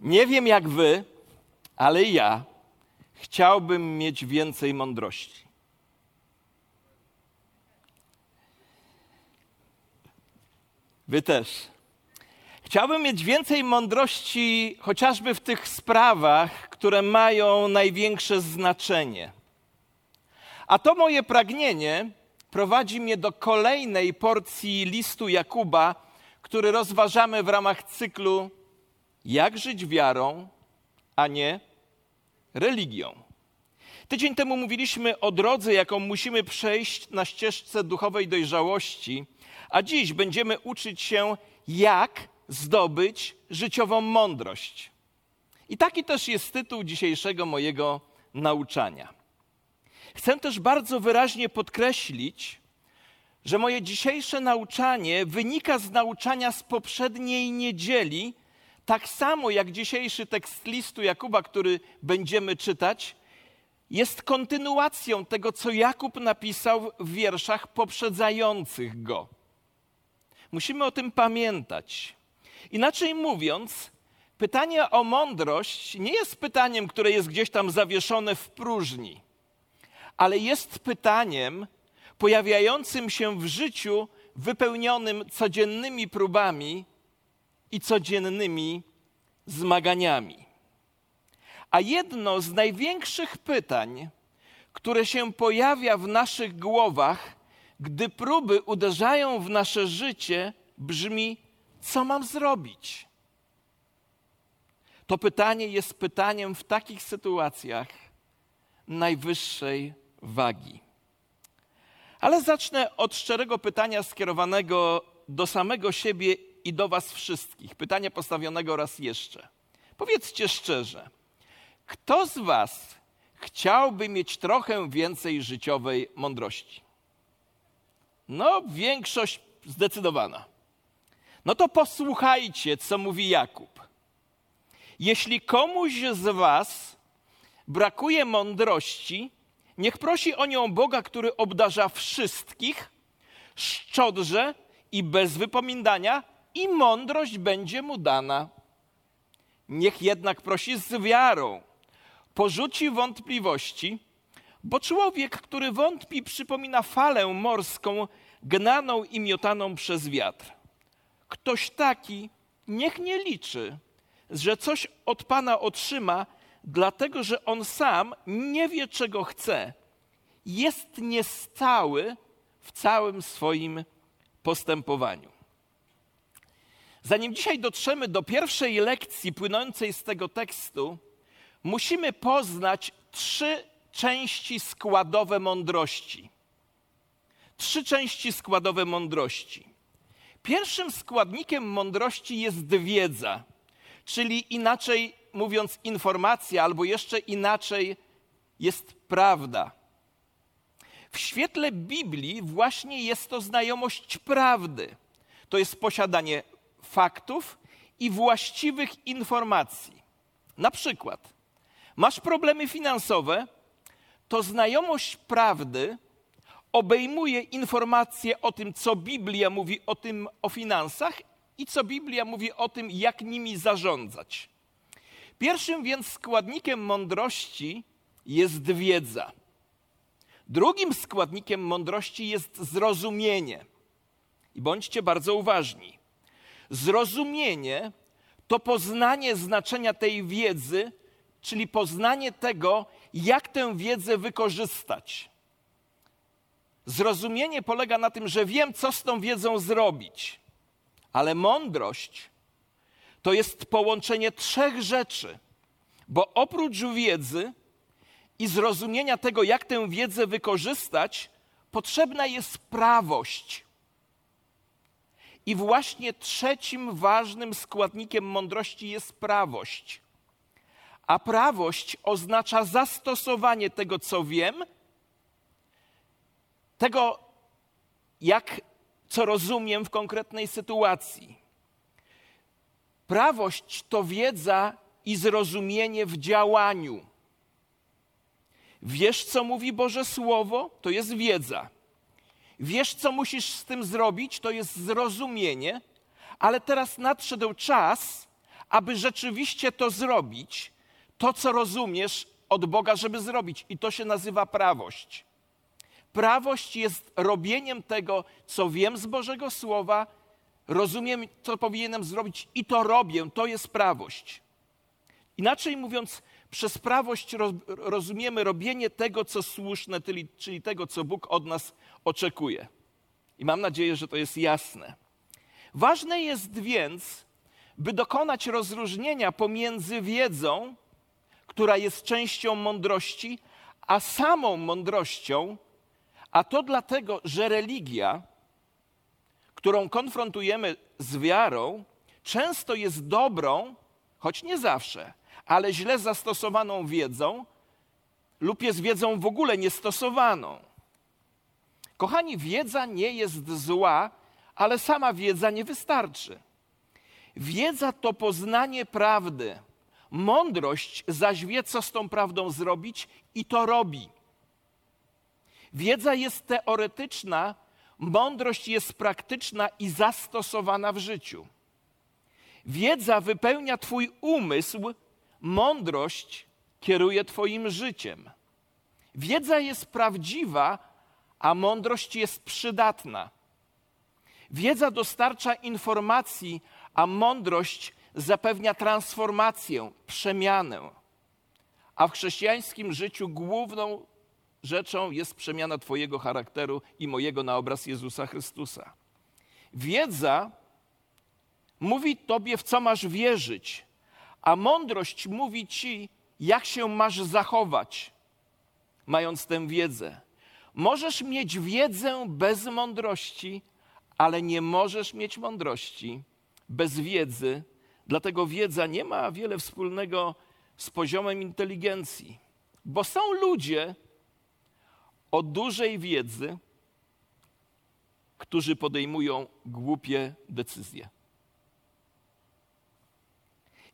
Nie wiem jak wy, ale ja chciałbym mieć więcej mądrości. Wy też. Chciałbym mieć więcej mądrości chociażby w tych sprawach, które mają największe znaczenie. A to moje pragnienie prowadzi mnie do kolejnej porcji listu Jakuba, który rozważamy w ramach cyklu Jak żyć wiarą, a nie religią. Tydzień temu mówiliśmy o drodze, jaką musimy przejść na ścieżce duchowej dojrzałości, a dziś będziemy uczyć się, jak zdobyć życiową mądrość. I taki też jest tytuł dzisiejszego mojego nauczania. Chcę też bardzo wyraźnie podkreślić, że moje dzisiejsze nauczanie wynika z nauczania z poprzedniej niedzieli, tak samo jak dzisiejszy tekst listu Jakuba, który będziemy czytać, jest kontynuacją tego, co Jakub napisał w wierszach poprzedzających go. Musimy o tym pamiętać. Inaczej mówiąc, pytanie o mądrość nie jest pytaniem, które jest gdzieś tam zawieszone w próżni, ale jest pytaniem pojawiającym się w życiu wypełnionym codziennymi próbami i codziennymi zmaganiami. A jedno z największych pytań, które się pojawia w naszych głowach, gdy próby uderzają w nasze życie, brzmi: co mam zrobić? To pytanie jest pytaniem w takich sytuacjach najwyższej wagi. Ale zacznę od szczerego pytania skierowanego do samego siebie i do Was wszystkich. Pytania postawionego raz jeszcze. Powiedzcie szczerze, kto z Was chciałby mieć trochę więcej życiowej mądrości? No, większość zdecydowana. No to posłuchajcie, co mówi Jakub. Jeśli komuś z Was brakuje mądrości, niech prosi o nią Boga, który obdarza wszystkich, szczodrze i bez wypominania, i mądrość będzie mu dana. Niech jednak prosi z wiarą, porzuci wątpliwości, bo człowiek, który wątpi, przypomina falę morską, gnaną i miotaną przez wiatr. Ktoś taki niech nie liczy, że coś od Pana otrzyma, dlatego że on sam nie wie, czego chce. Jest niestały w całym swoim postępowaniu. Zanim dzisiaj dotrzemy do pierwszej lekcji płynącej z tego tekstu, musimy poznać trzy części składowe mądrości. Trzy części składowe mądrości. Pierwszym składnikiem mądrości jest wiedza, czyli inaczej mówiąc, informacja, albo jeszcze inaczej jest prawda. W świetle Biblii właśnie jest to znajomość prawdy. To jest posiadanie faktów i właściwych informacji. Na przykład, masz problemy finansowe, to znajomość prawdy obejmuje informacje o tym, co Biblia mówi o tym o finansach i co Biblia mówi o tym, jak nimi zarządzać. Pierwszym więc składnikiem mądrości jest wiedza. Drugim składnikiem mądrości jest zrozumienie. I bądźcie bardzo uważni. Zrozumienie to poznanie znaczenia tej wiedzy, czyli poznanie tego, jak tę wiedzę wykorzystać. Zrozumienie polega na tym, że wiem, co z tą wiedzą zrobić, ale mądrość to jest połączenie trzech rzeczy, bo oprócz wiedzy i zrozumienia tego, jak tę wiedzę wykorzystać, potrzebna jest prawość. I właśnie trzecim ważnym składnikiem mądrości jest prawość. A prawość oznacza zastosowanie tego, co wiem, tego, jak, co rozumiem w konkretnej sytuacji. Prawość to wiedza i zrozumienie w działaniu. Wiesz, co mówi Boże Słowo? To jest wiedza. Wiesz, co musisz z tym zrobić? To jest zrozumienie. Ale teraz nadszedł czas, aby rzeczywiście to zrobić, to co rozumiesz od Boga, żeby zrobić. I to się nazywa prawość. Prawość jest robieniem tego, co wiem z Bożego Słowa, rozumiem, co powinienem zrobić i to robię. To jest prawość. Inaczej mówiąc, przez prawość rozumiemy robienie tego, co słuszne, czyli, tego, co Bóg od nas oczekuje. I mam nadzieję, że to jest jasne. Ważne jest więc, by dokonać rozróżnienia pomiędzy wiedzą, która jest częścią mądrości, a samą mądrością, a to dlatego, że religia, którą konfrontujemy z wiarą, często jest dobrą, choć nie zawsze, ale źle zastosowaną wiedzą lub jest wiedzą w ogóle niestosowaną. Kochani, wiedza nie jest zła, ale sama wiedza nie wystarczy. Wiedza to poznanie prawdy. Mądrość zaś wie, co z tą prawdą zrobić i to robi. Wiedza jest teoretyczna, mądrość jest praktyczna i zastosowana w życiu. Wiedza wypełnia Twój umysł, mądrość kieruje Twoim życiem. Wiedza jest prawdziwa, a mądrość jest przydatna. Wiedza dostarcza informacji, a mądrość zapewnia transformację, przemianę. A w chrześcijańskim życiu główną rzeczą jest przemiana Twojego charakteru i mojego na obraz Jezusa Chrystusa. Wiedza mówi Tobie, w co masz wierzyć, a mądrość mówi Ci, jak się masz zachować, mając tę wiedzę. Możesz mieć wiedzę bez mądrości, ale nie możesz mieć mądrości bez wiedzy, dlatego wiedza nie ma wiele wspólnego z poziomem inteligencji, bo są ludzie o dużej wiedzy, którzy podejmują głupie decyzje.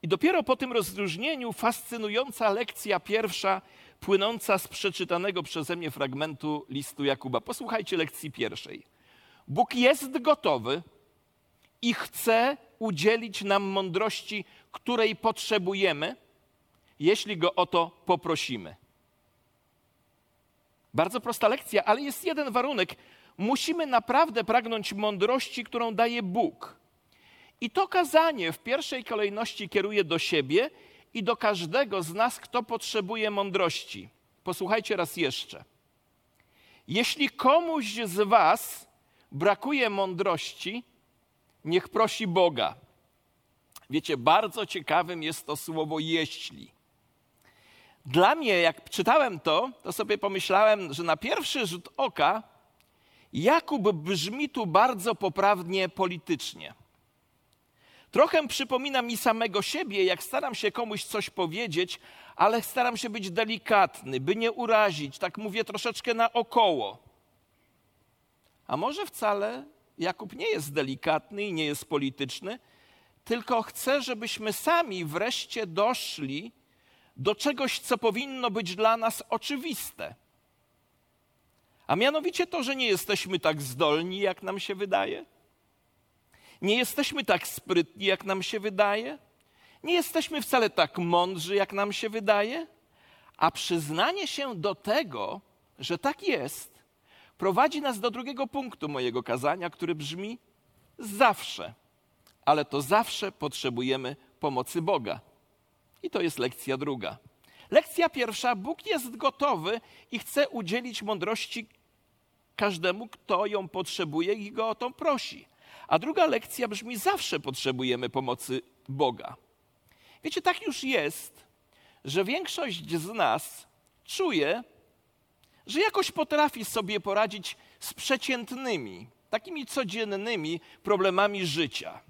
I dopiero po tym rozróżnieniu fascynująca lekcja pierwsza, płynąca z przeczytanego przeze mnie fragmentu listu Jakuba. Posłuchajcie lekcji pierwszej. Bóg jest gotowy i chce udzielić nam mądrości, której potrzebujemy, jeśli go o to poprosimy. Bardzo prosta lekcja, ale jest jeden warunek. Musimy naprawdę pragnąć mądrości, którą daje Bóg. I to kazanie w pierwszej kolejności kieruje do siebie i do każdego z nas, kto potrzebuje mądrości. Posłuchajcie raz jeszcze. Jeśli komuś z Was brakuje mądrości, niech prosi Boga. Wiecie, bardzo ciekawym jest to słowo jeśli. Dla mnie, jak czytałem to, to sobie pomyślałem, że na pierwszy rzut oka Jakub brzmi tu bardzo poprawnie politycznie. Trochę przypomina mi samego siebie, jak staram się komuś coś powiedzieć, ale staram się być delikatny, by nie urazić. Tak mówię troszeczkę naokoło. A może wcale Jakub nie jest delikatny i nie jest polityczny, tylko chce, żebyśmy sami wreszcie doszli do czegoś, co powinno być dla nas oczywiste. A mianowicie to, że nie jesteśmy tak zdolni, jak nam się wydaje. Nie jesteśmy tak sprytni, jak nam się wydaje. Nie jesteśmy wcale tak mądrzy, jak nam się wydaje. A przyznanie się do tego, że tak jest, prowadzi nas do drugiego punktu mojego kazania, który brzmi zawsze, ale to zawsze potrzebujemy pomocy Boga. I to jest lekcja druga. Lekcja pierwsza: Bóg jest gotowy i chce udzielić mądrości każdemu, kto ją potrzebuje i go o to prosi. A druga lekcja brzmi: zawsze potrzebujemy pomocy Boga. Wiecie, tak już jest, że większość z nas czuje, że jakoś potrafi sobie poradzić z przeciętnymi, takimi codziennymi problemami życia.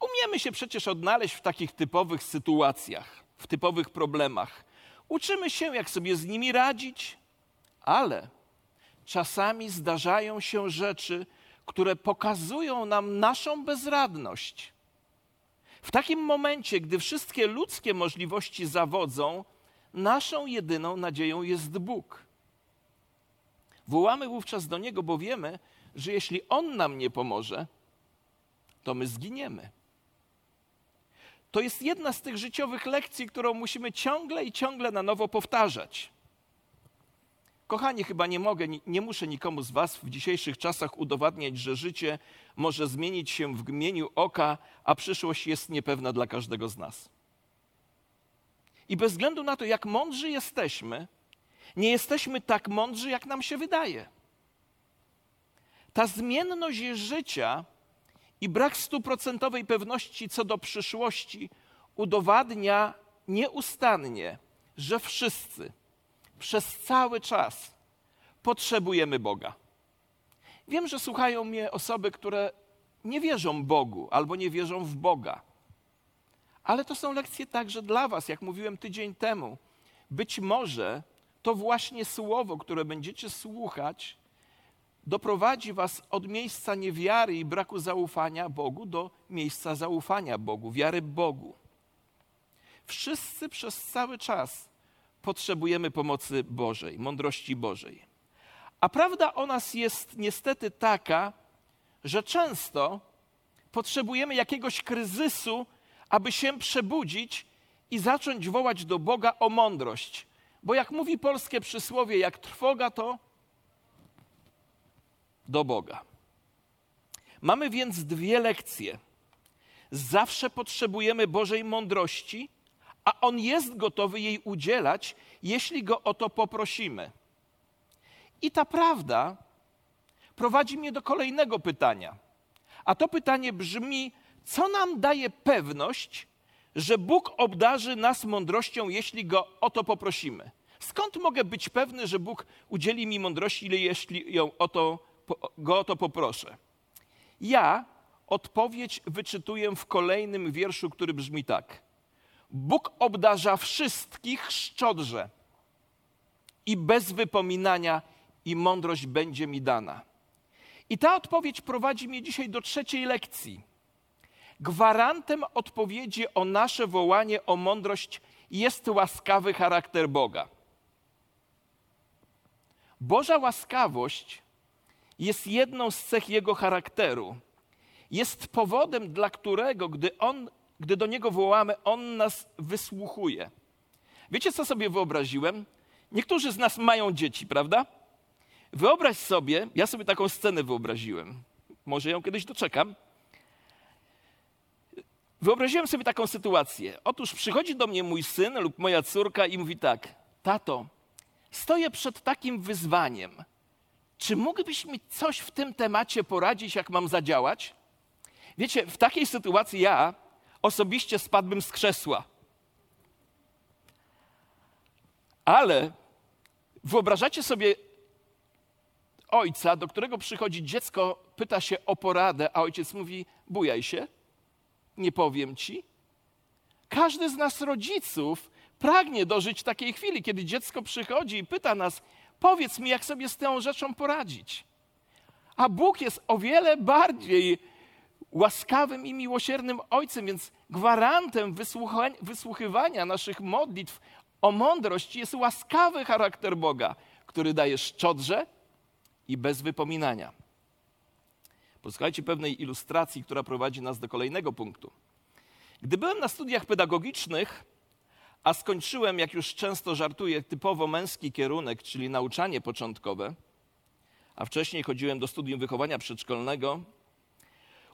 Umiemy się przecież odnaleźć w takich typowych sytuacjach, w typowych problemach. Uczymy się, jak sobie z nimi radzić, ale czasami zdarzają się rzeczy, które pokazują nam naszą bezradność. W takim momencie, gdy wszystkie ludzkie możliwości zawodzą, naszą jedyną nadzieją jest Bóg. Wołamy wówczas do Niego, bo wiemy, że jeśli On nam nie pomoże, to my zginiemy. to jest jedna z tych życiowych lekcji, którą musimy ciągle i ciągle na nowo powtarzać. Kochani, chyba nie mogę, nie muszę nikomu z Was w dzisiejszych czasach udowadniać, że życie może zmienić się w gmieniu oka, a przyszłość jest niepewna dla każdego z nas. I bez względu na to, jak mądrzy jesteśmy, nie jesteśmy tak mądrzy, jak nam się wydaje. Ta zmienność życia i brak stuprocentowej pewności co do przyszłości udowadnia nieustannie, że wszyscy przez cały czas potrzebujemy Boga. Wiem, że słuchają mnie osoby, które nie wierzą Bogu albo nie wierzą w Boga. Ale to są lekcje także dla Was, jak mówiłem tydzień temu. Być może to właśnie słowo, które będziecie słuchać, doprowadzi Was od miejsca niewiary i braku zaufania Bogu do miejsca zaufania Bogu, wiary Bogu. Wszyscy przez cały czas potrzebujemy pomocy Bożej, mądrości Bożej. A prawda o nas jest niestety taka, że często potrzebujemy jakiegoś kryzysu, aby się przebudzić i zacząć wołać do Boga o mądrość. Bo jak mówi polskie przysłowie, jak trwoga, to do Boga. Mamy więc dwie lekcje. Zawsze potrzebujemy Bożej mądrości, a On jest gotowy jej udzielać, jeśli Go o to poprosimy. I ta prawda prowadzi mnie do kolejnego pytania. A to pytanie brzmi: co nam daje pewność, że Bóg obdarzy nas mądrością, jeśli Go o to poprosimy? Skąd mogę być pewny, że Bóg udzieli mi mądrości, jeśli ją o to, Go o to poproszę? Ja odpowiedź wyczytuję w kolejnym wierszu, który brzmi tak. Bóg obdarza wszystkich szczodrze i bez wypominania i mądrość będzie mi dana. I ta odpowiedź prowadzi mnie dzisiaj do trzeciej lekcji. Gwarantem odpowiedzi o nasze wołanie o mądrość jest łaskawy charakter Boga. Boża łaskawość jest jedną z cech Jego charakteru. Jest powodem, dla którego, gdy On gdy do Niego wołamy, On nas wysłuchuje. Wiecie, co sobie wyobraziłem? Niektórzy z nas mają dzieci, prawda? Wyobraź sobie, ja sobie taką scenę wyobraziłem. Może ją kiedyś doczekam. Wyobraziłem sobie taką sytuację. Otóż przychodzi do mnie mój syn lub moja córka i mówi tak: Tato, stoję przed takim wyzwaniem. Czy mógłbyś mi coś w tym temacie poradzić, jak mam zadziałać? Wiecie, w takiej sytuacji ja osobiście spadłbym z krzesła. Ale wyobrażacie sobie ojca, do którego przychodzi dziecko, pyta się o poradę, a ojciec mówi: Bujaj się, nie powiem ci. Każdy z nas, rodziców, pragnie dożyć takiej chwili, kiedy dziecko przychodzi i pyta nas: Powiedz mi, jak sobie z tą rzeczą poradzić. A Bóg jest o wiele bardziej łaskawym i miłosiernym Ojcem, więc gwarantem wysłuchiwania naszych modlitw o mądrość jest łaskawy charakter Boga, który daje szczodrze i bez wypominania. Posłuchajcie pewnej ilustracji, która prowadzi nas do kolejnego punktu. Gdy byłem na studiach pedagogicznych, a skończyłem, jak już często żartuję, typowo męski kierunek, czyli nauczanie początkowe, a wcześniej chodziłem do studium wychowania przedszkolnego,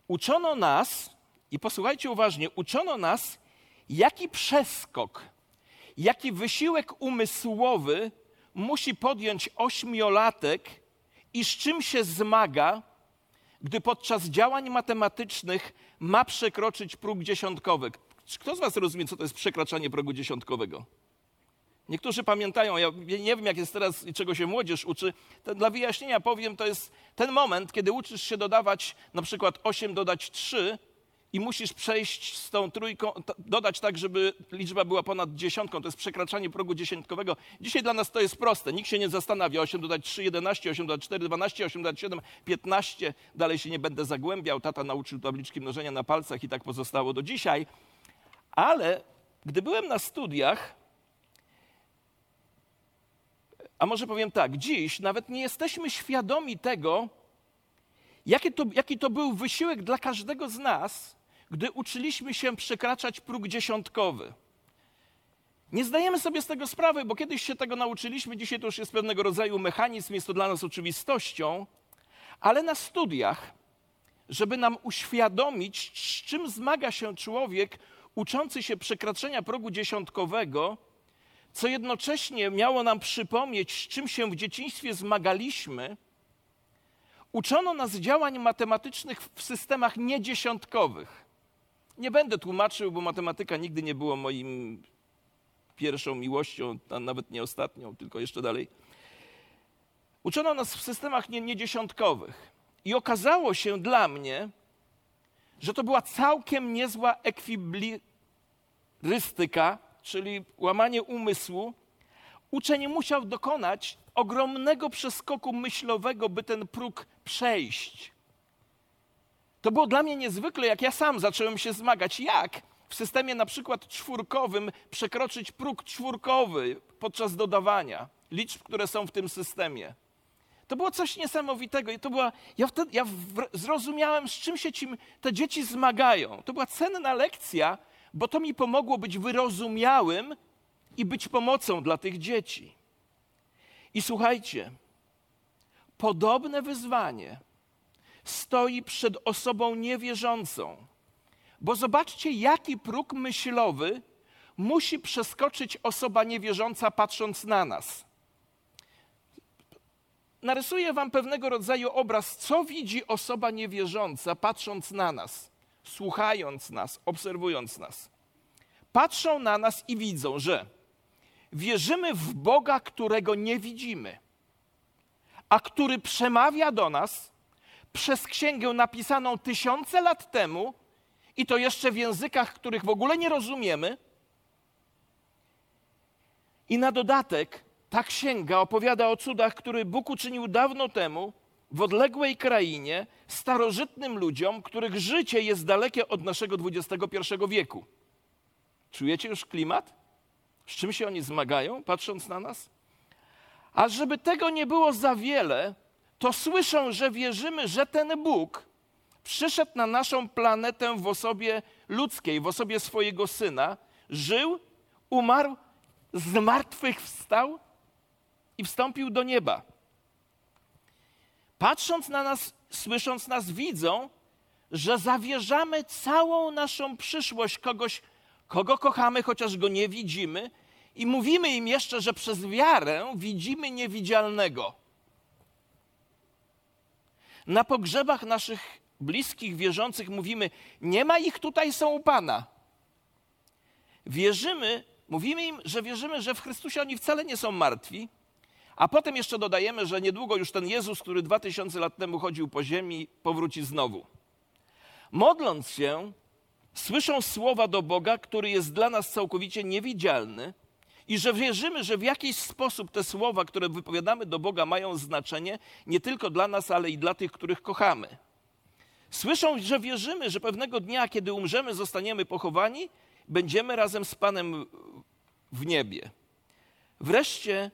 uczono nas, i posłuchajcie uważnie, uczono nas, jaki przeskok, jaki wysiłek umysłowy musi podjąć ośmiolatek i z czym się zmaga, gdy podczas działań matematycznych ma przekroczyć próg dziesiątkowy. Kto z Was rozumie, co to jest przekraczanie progu dziesiątkowego? Niektórzy pamiętają, ja nie wiem jak jest teraz i czego się młodzież uczy. Dla wyjaśnienia powiem, to jest ten moment, kiedy uczysz się dodawać na przykład 8 dodać 3 i musisz przejść z tą trójką, dodać tak, żeby liczba była ponad dziesiątką. To jest przekraczanie progu dziesiątkowego. Dzisiaj dla nas to jest proste. Nikt się nie zastanawia. 8 dodać 3, 11, 8 dodać 4, 12, 8 dodać 7, 15. Dalej się nie będę zagłębiał. Tata nauczył tabliczki mnożenia na palcach i tak pozostało do dzisiaj. Ale gdy byłem na studiach, a może powiem tak, dziś nawet nie jesteśmy świadomi tego, jaki to, jaki to był wysiłek dla każdego z nas, gdy uczyliśmy się przekraczać próg dziesiątkowy. Nie zdajemy sobie z tego sprawy, bo kiedyś się tego nauczyliśmy, dzisiaj to już jest pewnego rodzaju mechanizm, jest to dla nas oczywistością, ale na studiach, żeby nam uświadomić, z czym zmaga się człowiek uczący się przekraczania progu dziesiątkowego, co jednocześnie miało nam przypomnieć, z czym się w dzieciństwie zmagaliśmy, uczono nas działań matematycznych w systemach niedziesiątkowych. Nie będę tłumaczył, bo matematyka nigdy nie było moim pierwszą miłością, a nawet nie ostatnią, tylko jeszcze dalej. Uczono nas w systemach niedziesiątkowych. I okazało się dla mnie, że to była całkiem niezła ekwilibrystyka, czyli łamanie umysłu. Uczeń musiał dokonać ogromnego przeskoku myślowego, by ten próg przejść. To było dla mnie niezwykle, jak ja sam zacząłem się zmagać. Jak w systemie na przykład czwórkowym przekroczyć próg czwórkowy podczas dodawania liczb, które są w tym systemie. To było coś niesamowitego i to była, ja, wtedy, ja zrozumiałem, z czym się ci, te dzieci zmagają. To była cenna lekcja, bo to mi pomogło być wyrozumiałym i być pomocą dla tych dzieci. I słuchajcie, podobne wyzwanie stoi przed osobą niewierzącą. Bo zobaczcie, jaki próg myślowy musi przeskoczyć osoba niewierząca, patrząc na nas. Narysuję Wam pewnego rodzaju obraz, co widzi osoba niewierząca, patrząc na nas, słuchając nas, obserwując nas. Patrzą na nas i widzą, że wierzymy w Boga, którego nie widzimy, a który przemawia do nas przez księgę napisaną tysiące lat temu i to jeszcze w językach, których w ogóle nie rozumiemy. I na dodatek ta księga opowiada o cudach, które Bóg uczynił dawno temu w odległej krainie starożytnym ludziom, których życie jest dalekie od naszego XXI wieku. Czujecie już klimat? Z czym się oni zmagają, patrząc na nas? A żeby tego nie było za wiele, to słyszą, że wierzymy, że ten Bóg przyszedł na naszą planetę w osobie ludzkiej, w osobie swojego syna, żył, umarł, z martwych wstał i wstąpił do nieba. Patrząc na nas, słysząc nas, widzą, że zawierzamy całą naszą przyszłość kogoś, kogo kochamy, chociaż go nie widzimy, i mówimy im jeszcze, że przez wiarę widzimy niewidzialnego. Na pogrzebach naszych bliskich wierzących mówimy: Nie ma ich tutaj, są u Pana. Wierzymy, mówimy im, że wierzymy, że w Chrystusie oni wcale nie są martwi, a potem jeszcze dodajemy, że niedługo już ten Jezus, który dwa tysiące lat temu chodził po ziemi, powróci znowu. Modląc się, słyszą słowa do Boga, który jest dla nas całkowicie niewidzialny, i że wierzymy, że w jakiś sposób te słowa, które wypowiadamy do Boga, mają znaczenie nie tylko dla nas, ale i dla tych, których kochamy. Słyszą, że wierzymy, że pewnego dnia, kiedy umrzemy, zostaniemy pochowani, będziemy razem z Panem w niebie. Wreszcie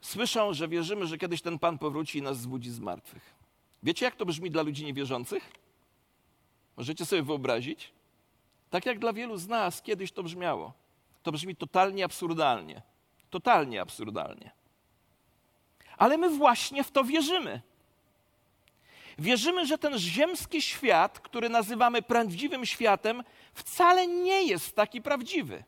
słyszą, że wierzymy, że kiedyś ten Pan powróci i nas zbudzi z martwych. Wiecie, jak to brzmi dla ludzi niewierzących? Możecie sobie wyobrazić? Tak jak dla wielu z nas kiedyś to brzmiało. To brzmi totalnie absurdalnie. Totalnie absurdalnie. Ale my właśnie w to wierzymy. Wierzymy, że ten ziemski świat, który nazywamy prawdziwym światem, wcale nie jest taki prawdziwy.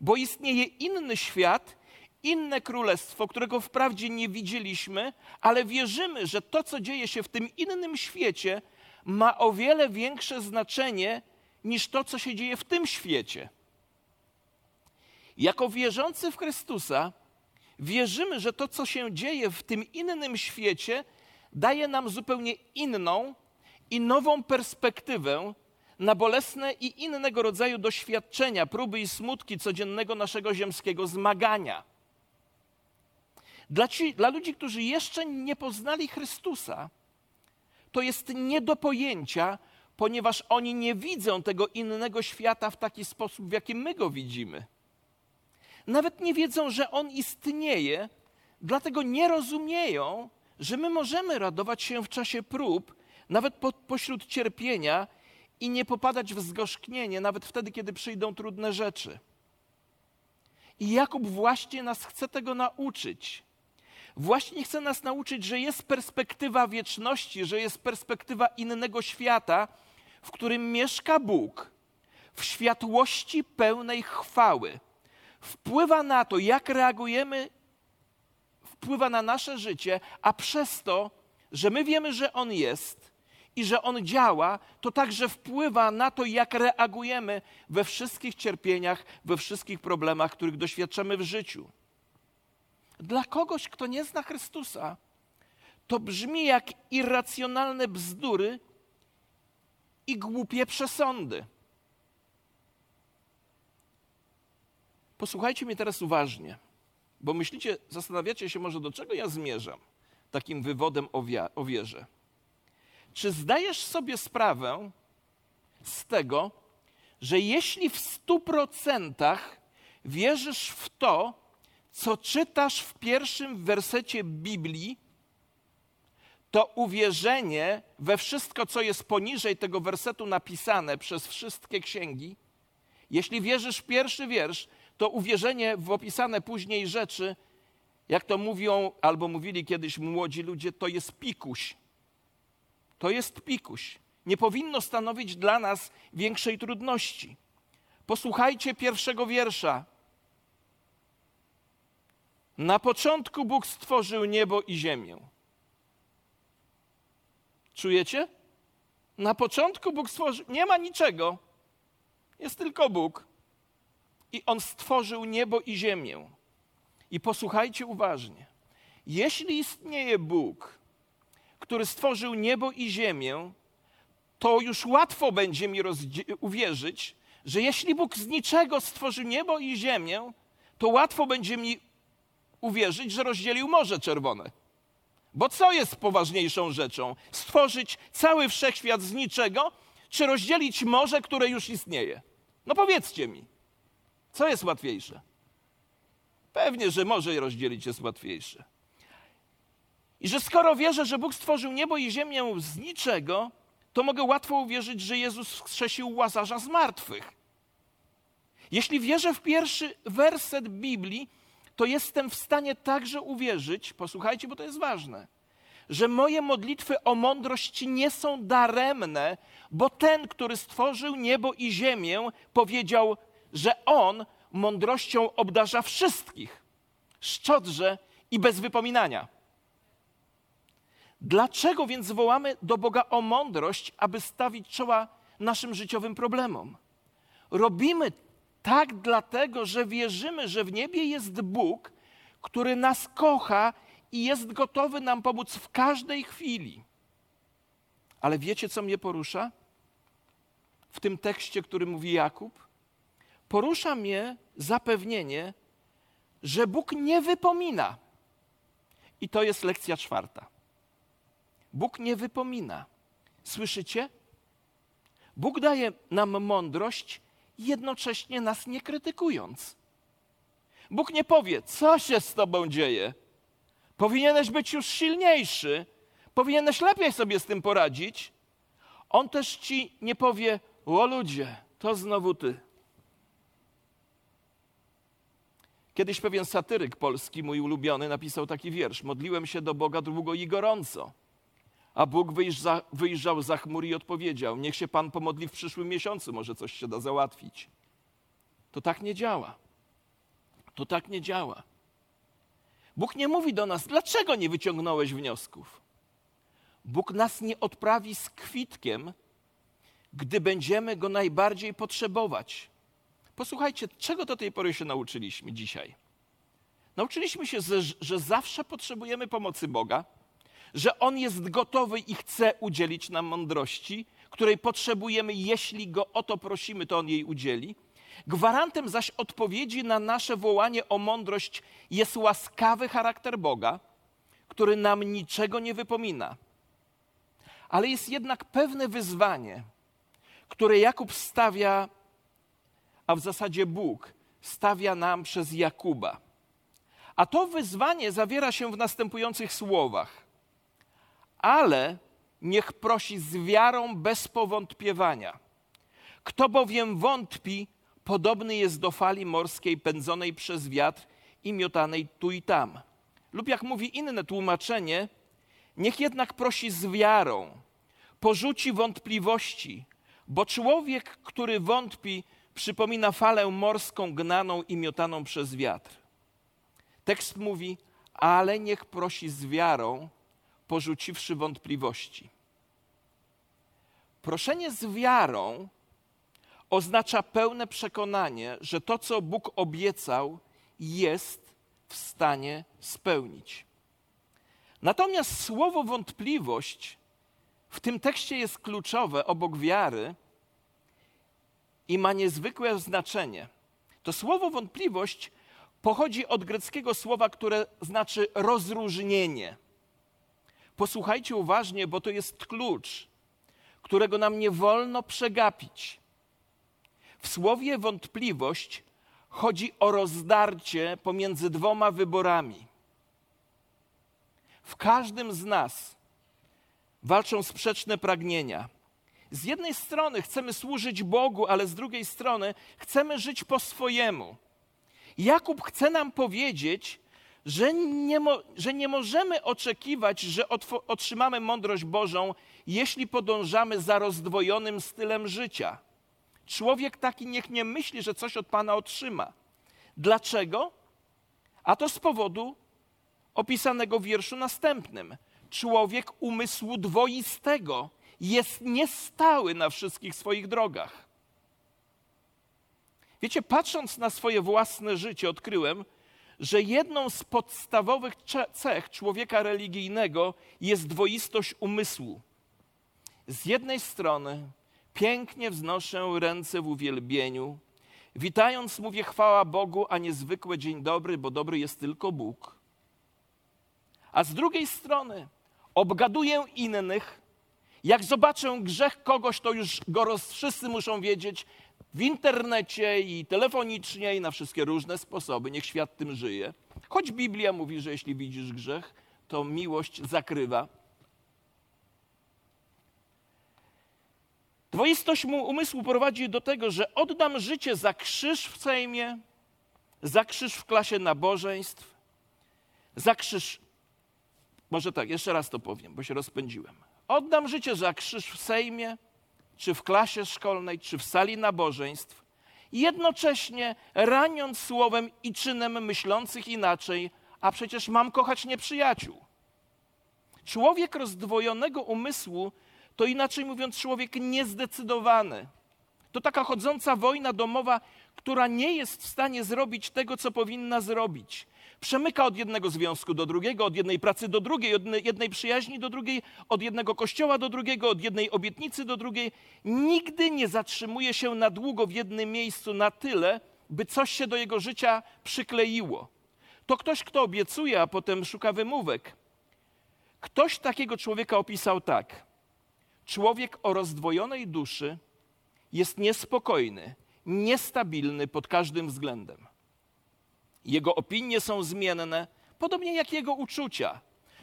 Bo istnieje inny świat, inne królestwo, którego wprawdzie nie widzieliśmy, ale wierzymy, że to, co dzieje się w tym innym świecie, ma o wiele większe znaczenie niż to, co się dzieje w tym świecie. Jako wierzący w Chrystusa, wierzymy, że to, co się dzieje w tym innym świecie, daje nam zupełnie inną i nową perspektywę na bolesne i innego rodzaju doświadczenia, próby i smutki codziennego naszego ziemskiego zmagania. Dla, ci, dla ludzi, którzy jeszcze nie poznali Chrystusa, to jest nie do pojęcia, ponieważ oni nie widzą tego innego świata w taki sposób, w jaki my go widzimy. Nawet nie wiedzą, że on istnieje, dlatego nie rozumieją, że my możemy radować się w czasie prób, nawet po, pośród cierpienia i nie popadać w zgorzknienie, nawet wtedy, kiedy przyjdą trudne rzeczy. I Jakub właśnie nas chce tego nauczyć. Właśnie chce nas nauczyć, że jest perspektywa wieczności, że jest perspektywa innego świata, w którym mieszka Bóg w światłości pełnej chwały. Wpływa na to, jak reagujemy, wpływa na nasze życie, a przez to, że my wiemy, że On jest i że On działa, to także wpływa na to, jak reagujemy we wszystkich cierpieniach, we wszystkich problemach, których doświadczamy w życiu. Dla kogoś, kto nie zna Chrystusa, to brzmi jak irracjonalne bzdury i głupie przesądy. Posłuchajcie mnie teraz uważnie, bo myślicie, zastanawiacie się może, do czego ja zmierzam takim wywodem o, o wierze. Czy zdajesz sobie sprawę z tego, że jeśli w stu procentach wierzysz w to, co czytasz w pierwszym wersecie Biblii, to uwierzenie we wszystko, co jest poniżej tego wersetu napisane przez wszystkie księgi, jeśli wierzysz w pierwszy wiersz, to uwierzenie w opisane później rzeczy, jak to mówią albo mówili kiedyś młodzi ludzie, to jest pikuś. To jest pikuś. Nie powinno stanowić dla nas większej trudności. Posłuchajcie pierwszego wiersza. Na początku Bóg stworzył niebo i ziemię. Czujecie? Na początku Bóg stworzył, nie ma niczego, jest tylko Bóg. I On stworzył niebo i ziemię. I posłuchajcie uważnie. Jeśli istnieje Bóg, który stworzył niebo i ziemię, to już łatwo będzie mi uwierzyć, że jeśli Bóg z niczego stworzył niebo i ziemię, to łatwo będzie mi uwierzyć, że rozdzielił Morze Czerwone. Bo co jest poważniejszą rzeczą? Stworzyć cały wszechświat z niczego, czy rozdzielić morze, które już istnieje? No powiedzcie mi, co jest łatwiejsze? Pewnie, że morze rozdzielić jest łatwiejsze. I że skoro wierzę, że Bóg stworzył niebo i ziemię z niczego, to mogę łatwo uwierzyć, że Jezus wskrzesił łazarza z martwych. Jeśli wierzę w pierwszy werset Biblii, to jestem w stanie także uwierzyć, posłuchajcie, bo to jest ważne, że moje modlitwy o mądrość nie są daremne, bo ten, który stworzył niebo i ziemię, powiedział, że on mądrością obdarza wszystkich, szczodrze i bez wypominania. Dlaczego więc wołamy do Boga o mądrość, aby stawić czoła naszym życiowym problemom? Robimy tak dlatego, że wierzymy, że w niebie jest Bóg, który nas kocha i jest gotowy nam pomóc w każdej chwili. Ale wiecie, co mnie porusza? W tym tekście, który mówi Jakub? Porusza mnie zapewnienie, że Bóg nie wypomina. I to jest lekcja czwarta. Bóg nie wypomina. Słyszycie? Bóg daje nam mądrość jednocześnie nas nie krytykując. Bóg nie powie, co się z tobą dzieje. Powinieneś być już silniejszy, powinieneś lepiej sobie z tym poradzić. On też ci nie powie, o ludzie, to znowu ty. Kiedyś pewien satyryk polski, mój ulubiony, napisał taki wiersz: Modliłem się do Boga długo i gorąco. A Bóg wyjrza, wyjrzał za chmur i odpowiedział: Niech się Pan pomodli w przyszłym miesiącu, może coś się da załatwić. To tak nie działa. To tak nie działa. Bóg nie mówi do nas, dlaczego nie wyciągnąłeś wniosków. Bóg nas nie odprawi z kwitkiem, gdy będziemy go najbardziej potrzebować. Posłuchajcie, czego do tej pory się nauczyliśmy dzisiaj? Nauczyliśmy się, że zawsze potrzebujemy pomocy Boga że On jest gotowy i chce udzielić nam mądrości, której potrzebujemy, jeśli Go o to prosimy, to On jej udzieli. Gwarantem zaś odpowiedzi na nasze wołanie o mądrość jest łaskawy charakter Boga, który nam niczego nie wypomina. Ale jest jednak pewne wyzwanie, które Jakub stawia, a w zasadzie Bóg stawia nam przez Jakuba. A to wyzwanie zawiera się w następujących słowach ale niech prosi z wiarą bez powątpiewania. Kto bowiem wątpi, podobny jest do fali morskiej pędzonej przez wiatr i miotanej tu i tam. Lub jak mówi inne tłumaczenie, niech jednak prosi z wiarą, porzuci wątpliwości, bo człowiek, który wątpi, przypomina falę morską gnaną i miotaną przez wiatr. Tekst mówi, ale niech prosi z wiarą, porzuciwszy wątpliwości. Proszenie z wiarą oznacza pełne przekonanie, że to, co Bóg obiecał, jest w stanie spełnić. Natomiast słowo wątpliwość w tym tekście jest kluczowe obok wiary i ma niezwykłe znaczenie. To słowo wątpliwość pochodzi od greckiego słowa, które znaczy rozróżnienie. Posłuchajcie uważnie, bo to jest klucz, którego nam nie wolno przegapić. W słowie wątpliwość chodzi o rozdarcie pomiędzy dwoma wyborami. W każdym z nas walczą sprzeczne pragnienia. Z jednej strony chcemy służyć Bogu, ale z drugiej strony chcemy żyć po swojemu. Jakub chce nam powiedzieć, że nie, mo, że nie możemy oczekiwać, że otrzymamy mądrość Bożą, jeśli podążamy za rozdwojonym stylem życia. Człowiek taki niech nie myśli, że coś od Pana otrzyma. Dlaczego? A to z powodu opisanego w wierszu następnym. Człowiek umysłu dwoistego jest niestały na wszystkich swoich drogach. Wiecie, patrząc na swoje własne życie, odkryłem, że jedną z podstawowych cech człowieka religijnego jest dwoistość umysłu. Z jednej strony pięknie wznoszę ręce w uwielbieniu, witając mówię chwała Bogu, a niezwykłe dzień dobry, bo dobry jest tylko Bóg. A z drugiej strony obgaduję innych, jak zobaczę grzech kogoś, to już go roz, wszyscy muszą wiedzieć w internecie i telefonicznie i na wszystkie różne sposoby. Niech świat tym żyje. Choć Biblia mówi, że jeśli widzisz grzech, to miłość zakrywa. Dwoistość umysłu prowadzi do tego, że oddam życie za krzyż w Sejmie, za krzyż w klasie nabożeństw, za krzyż. Może tak, jeszcze raz to powiem, bo się rozpędziłem. Oddam życie za krzyż w Sejmie, czy w klasie szkolnej, czy w sali nabożeństw, jednocześnie raniąc słowem i czynem myślących inaczej, a przecież mam kochać nieprzyjaciół. Człowiek rozdwojonego umysłu to inaczej mówiąc człowiek niezdecydowany. To taka chodząca wojna domowa, która nie jest w stanie zrobić tego, co powinna zrobić przemyka od jednego związku do drugiego, od jednej pracy do drugiej, od jednej przyjaźni do drugiej, od jednego kościoła do drugiego, od jednej obietnicy do drugiej. Nigdy nie zatrzymuje się na długo w jednym miejscu na tyle, by coś się do jego życia przykleiło. To ktoś, kto obiecuje, a potem szuka wymówek. Ktoś takiego człowieka opisał tak. Człowiek o rozdwojonej duszy jest niespokojny, niestabilny pod każdym względem. Jego opinie są zmienne, podobnie jak jego uczucia.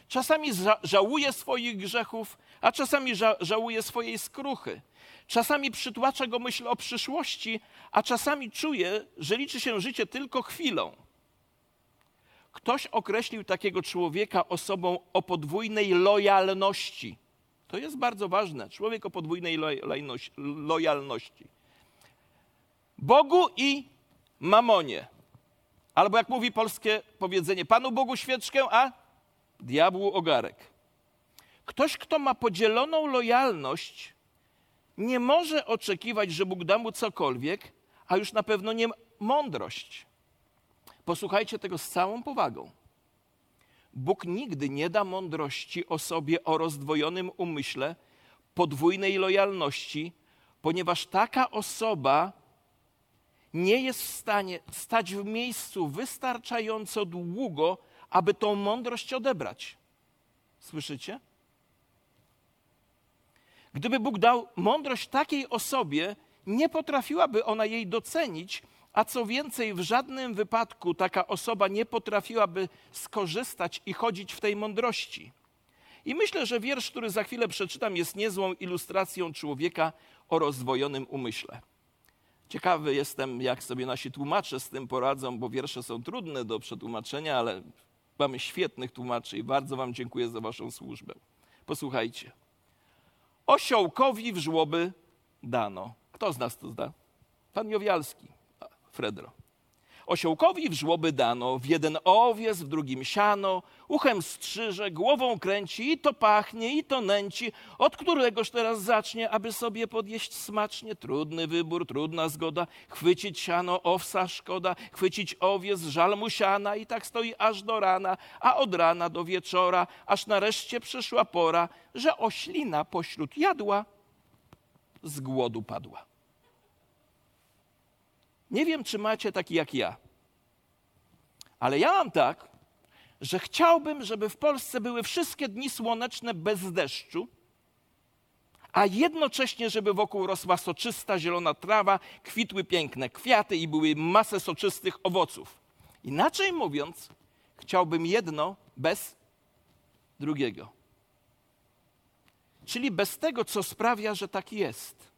Czasami ża żałuje swoich grzechów, a czasami ża żałuje swojej skruchy. Czasami przytłacza go myśl o przyszłości, a czasami czuje, że liczy się życie tylko chwilą. Ktoś określił takiego człowieka osobą o podwójnej lojalności. To jest bardzo ważne. Człowiek o podwójnej lojalności. Bogu i mamonie. Albo jak mówi polskie powiedzenie, Panu Bogu świeczkę, a diabłu ogarek. Ktoś, kto ma podzieloną lojalność, nie może oczekiwać, że Bóg da mu cokolwiek, a już na pewno nie mądrość. Posłuchajcie tego z całą powagą. Bóg nigdy nie da mądrości osobie o rozdwojonym umyśle, podwójnej lojalności, ponieważ taka osoba nie jest w stanie stać w miejscu wystarczająco długo, aby tą mądrość odebrać. Słyszycie? Gdyby Bóg dał mądrość takiej osobie, nie potrafiłaby ona jej docenić, a co więcej, w żadnym wypadku taka osoba nie potrafiłaby skorzystać i chodzić w tej mądrości. I myślę, że wiersz, który za chwilę przeczytam, jest niezłą ilustracją człowieka o rozdwojonym umyśle. Ciekawy jestem, jak sobie nasi tłumacze z tym poradzą, bo wiersze są trudne do przetłumaczenia, ale mamy świetnych tłumaczy i bardzo Wam dziękuję za Waszą służbę. Posłuchajcie. Osiołkowi w żłoby dano. Kto z nas to zda? Pan Jowialski, Fredro. Osiołkowi w żłoby dano, w jeden owiec, w drugim siano, uchem strzyże, głową kręci i to pachnie, i to nęci. Od któregoż teraz zacznie, aby sobie podjeść smacznie? Trudny wybór, trudna zgoda. Chwycić siano, owsa szkoda, chwycić owiec, żal mu siana i tak stoi aż do rana, a od rana do wieczora, aż nareszcie przyszła pora, że oślina pośród jadła z głodu padła. Nie wiem, czy macie taki jak ja, ale ja mam tak, że chciałbym, żeby w Polsce były wszystkie dni słoneczne bez deszczu, a jednocześnie, żeby wokół rosła soczysta, zielona trawa, kwitły piękne kwiaty i były masę soczystych owoców. Inaczej mówiąc, chciałbym jedno bez drugiego. Czyli bez tego, co sprawia, że tak jest.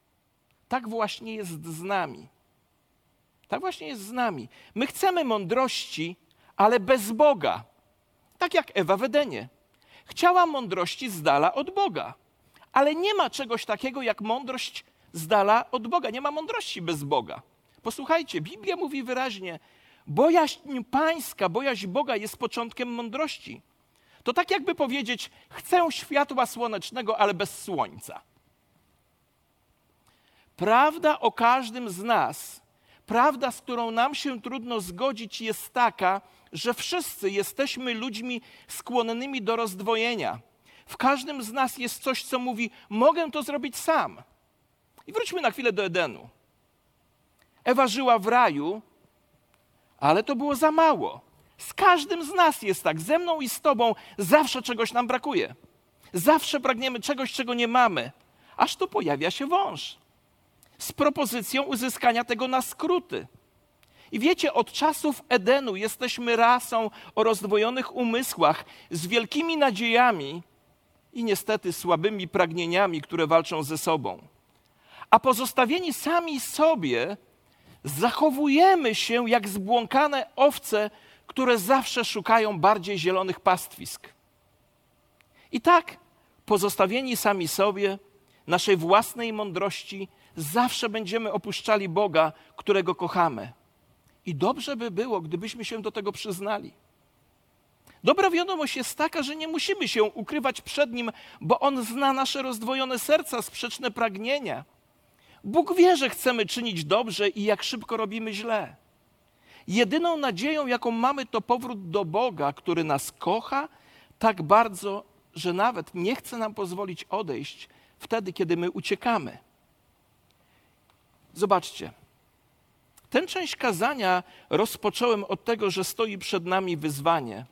Tak właśnie jest z nami. Tak właśnie jest z nami. My chcemy mądrości, ale bez Boga. Tak jak Ewa w Edenie. Chciała mądrości z dala od Boga. Ale nie ma czegoś takiego jak mądrość z dala od Boga. Nie ma mądrości bez Boga. Posłuchajcie, Biblia mówi wyraźnie: bojaźń pańska, bojaźń Boga jest początkiem mądrości. To tak jakby powiedzieć: chcę światła słonecznego, ale bez słońca. Prawda o każdym z nas prawda, z którą nam się trudno zgodzić, jest taka, że wszyscy jesteśmy ludźmi skłonnymi do rozdwojenia. W każdym z nas jest coś, co mówi: Mogę to zrobić sam. I wróćmy na chwilę do Edenu. Ewa żyła w raju, ale to było za mało. Z każdym z nas jest tak, ze mną i z tobą zawsze czegoś nam brakuje. Zawsze pragniemy czegoś, czego nie mamy, aż tu pojawia się wąż z propozycją uzyskania tego na skróty. I wiecie, od czasów Edenu jesteśmy rasą o rozdwojonych umysłach, z wielkimi nadziejami i niestety słabymi pragnieniami, które walczą ze sobą. A pozostawieni sami sobie, zachowujemy się jak zbłąkane owce, które zawsze szukają bardziej zielonych pastwisk. I tak, pozostawieni sami sobie, naszej własnej mądrości, zawsze będziemy opuszczali Boga, którego kochamy. I dobrze by było, gdybyśmy się do tego przyznali. Dobra wiadomość jest taka, że nie musimy się ukrywać przed Nim, bo On zna nasze rozdwojone serca, sprzeczne pragnienia. Bóg wie, że chcemy czynić dobrze i jak szybko robimy źle. Jedyną nadzieją, jaką mamy, to powrót do Boga, który nas kocha tak bardzo, że nawet nie chce nam pozwolić odejść wtedy, kiedy my uciekamy. Zobaczcie. Tę część kazania rozpocząłem od tego, że stoi przed nami wyzwanie,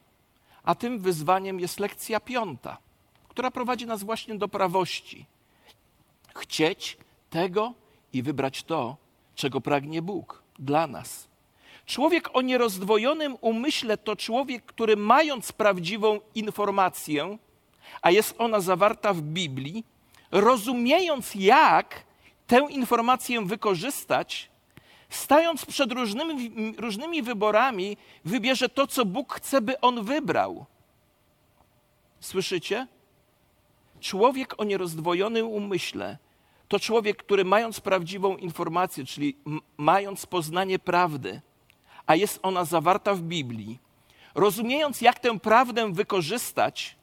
a tym wyzwaniem jest lekcja piąta, która prowadzi nas właśnie do prawości. Chcieć tego i wybrać to, czego pragnie Bóg dla nas. Człowiek o nierozdwojonym umyśle to człowiek, który mając prawdziwą informację, a jest ona zawarta w Biblii, rozumiejąc jak tę informację wykorzystać, stając przed różnymi, różnymi wyborami, wybierze to, co Bóg chce, by on wybrał. Słyszycie? Człowiek o nierozdwojonym umyśle to człowiek, który mając prawdziwą informację, czyli mając poznanie prawdy, a jest ona zawarta w Biblii, rozumiejąc, jak tę prawdę wykorzystać,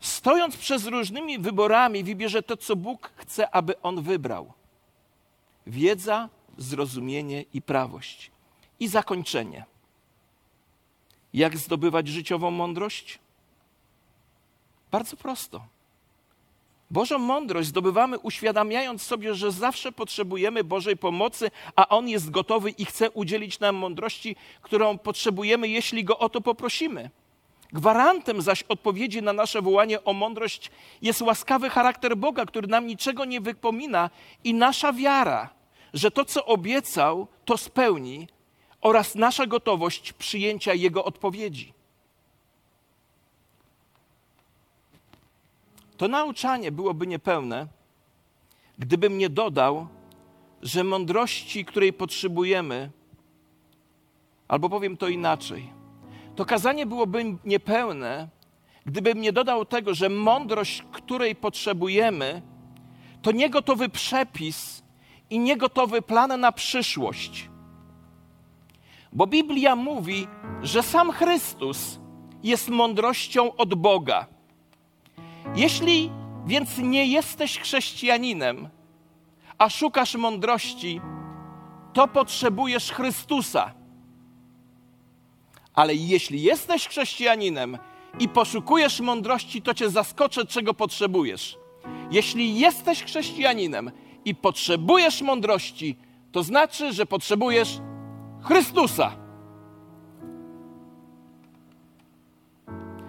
stojąc przed różnymi wyborami, wybierze to, co Bóg chce, aby on wybrał wiedza, zrozumienie i prawość. I zakończenie. Jak zdobywać życiową mądrość? Bardzo prosto. Bożą mądrość zdobywamy uświadamiając sobie, że zawsze potrzebujemy Bożej pomocy, a On jest gotowy i chce udzielić nam mądrości, którą potrzebujemy, jeśli Go o to poprosimy. Gwarantem zaś odpowiedzi na nasze wołanie o mądrość jest łaskawy charakter Boga, który nam niczego nie wypomina i nasza wiara, że to, co obiecał, to spełni oraz nasza gotowość przyjęcia Jego odpowiedzi. To nauczanie byłoby niepełne, gdybym nie dodał, że mądrości, której potrzebujemy, albo powiem to inaczej, to kazanie byłoby niepełne, gdybym nie dodał tego, że mądrość, której potrzebujemy, to niegotowy przepis i niegotowy plan na przyszłość. Bo Biblia mówi, że sam Chrystus jest mądrością od Boga. Jeśli więc nie jesteś chrześcijaninem, a szukasz mądrości, to potrzebujesz Chrystusa. Ale jeśli jesteś chrześcijaninem i poszukujesz mądrości, to cię zaskoczę, czego potrzebujesz. Jeśli jesteś chrześcijaninem i potrzebujesz mądrości, to znaczy, że potrzebujesz Chrystusa.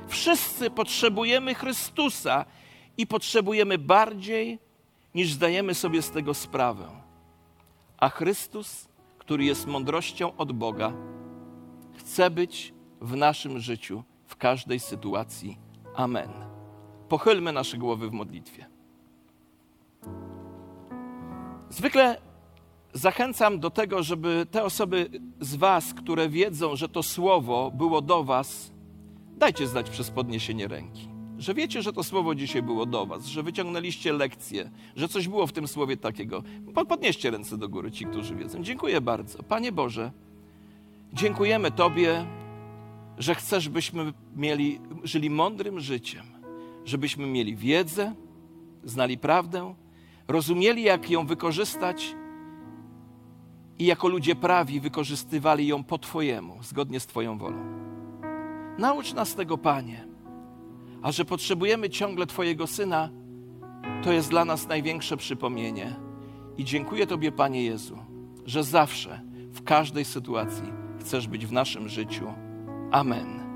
Wszyscy potrzebujemy Chrystusa i potrzebujemy bardziej niż zdajemy sobie z tego sprawę. A Chrystus, który jest mądrością od Boga, chce być w naszym życiu w każdej sytuacji. Amen. Pochylmy nasze głowy w modlitwie. Zwykle zachęcam do tego, żeby te osoby z Was, które wiedzą, że to słowo było do Was, dajcie znać przez podniesienie ręki. Że wiecie, że to słowo dzisiaj było do Was, że wyciągnęliście lekcję, że coś było w tym słowie takiego. Podnieście ręce do góry, ci, którzy wiedzą. Dziękuję bardzo. Panie Boże, dziękujemy Tobie, że chcesz, byśmy mieli, żyli mądrym życiem, żebyśmy mieli wiedzę, znali prawdę, rozumieli, jak ją wykorzystać i jako ludzie prawi wykorzystywali ją po Twojemu, zgodnie z Twoją wolą. Naucz nas tego, Panie, a że potrzebujemy ciągle Twojego Syna, to jest dla nas największe przypomnienie. I dziękuję Tobie, Panie Jezu, że zawsze, w każdej sytuacji chcesz być w naszym życiu. Amen.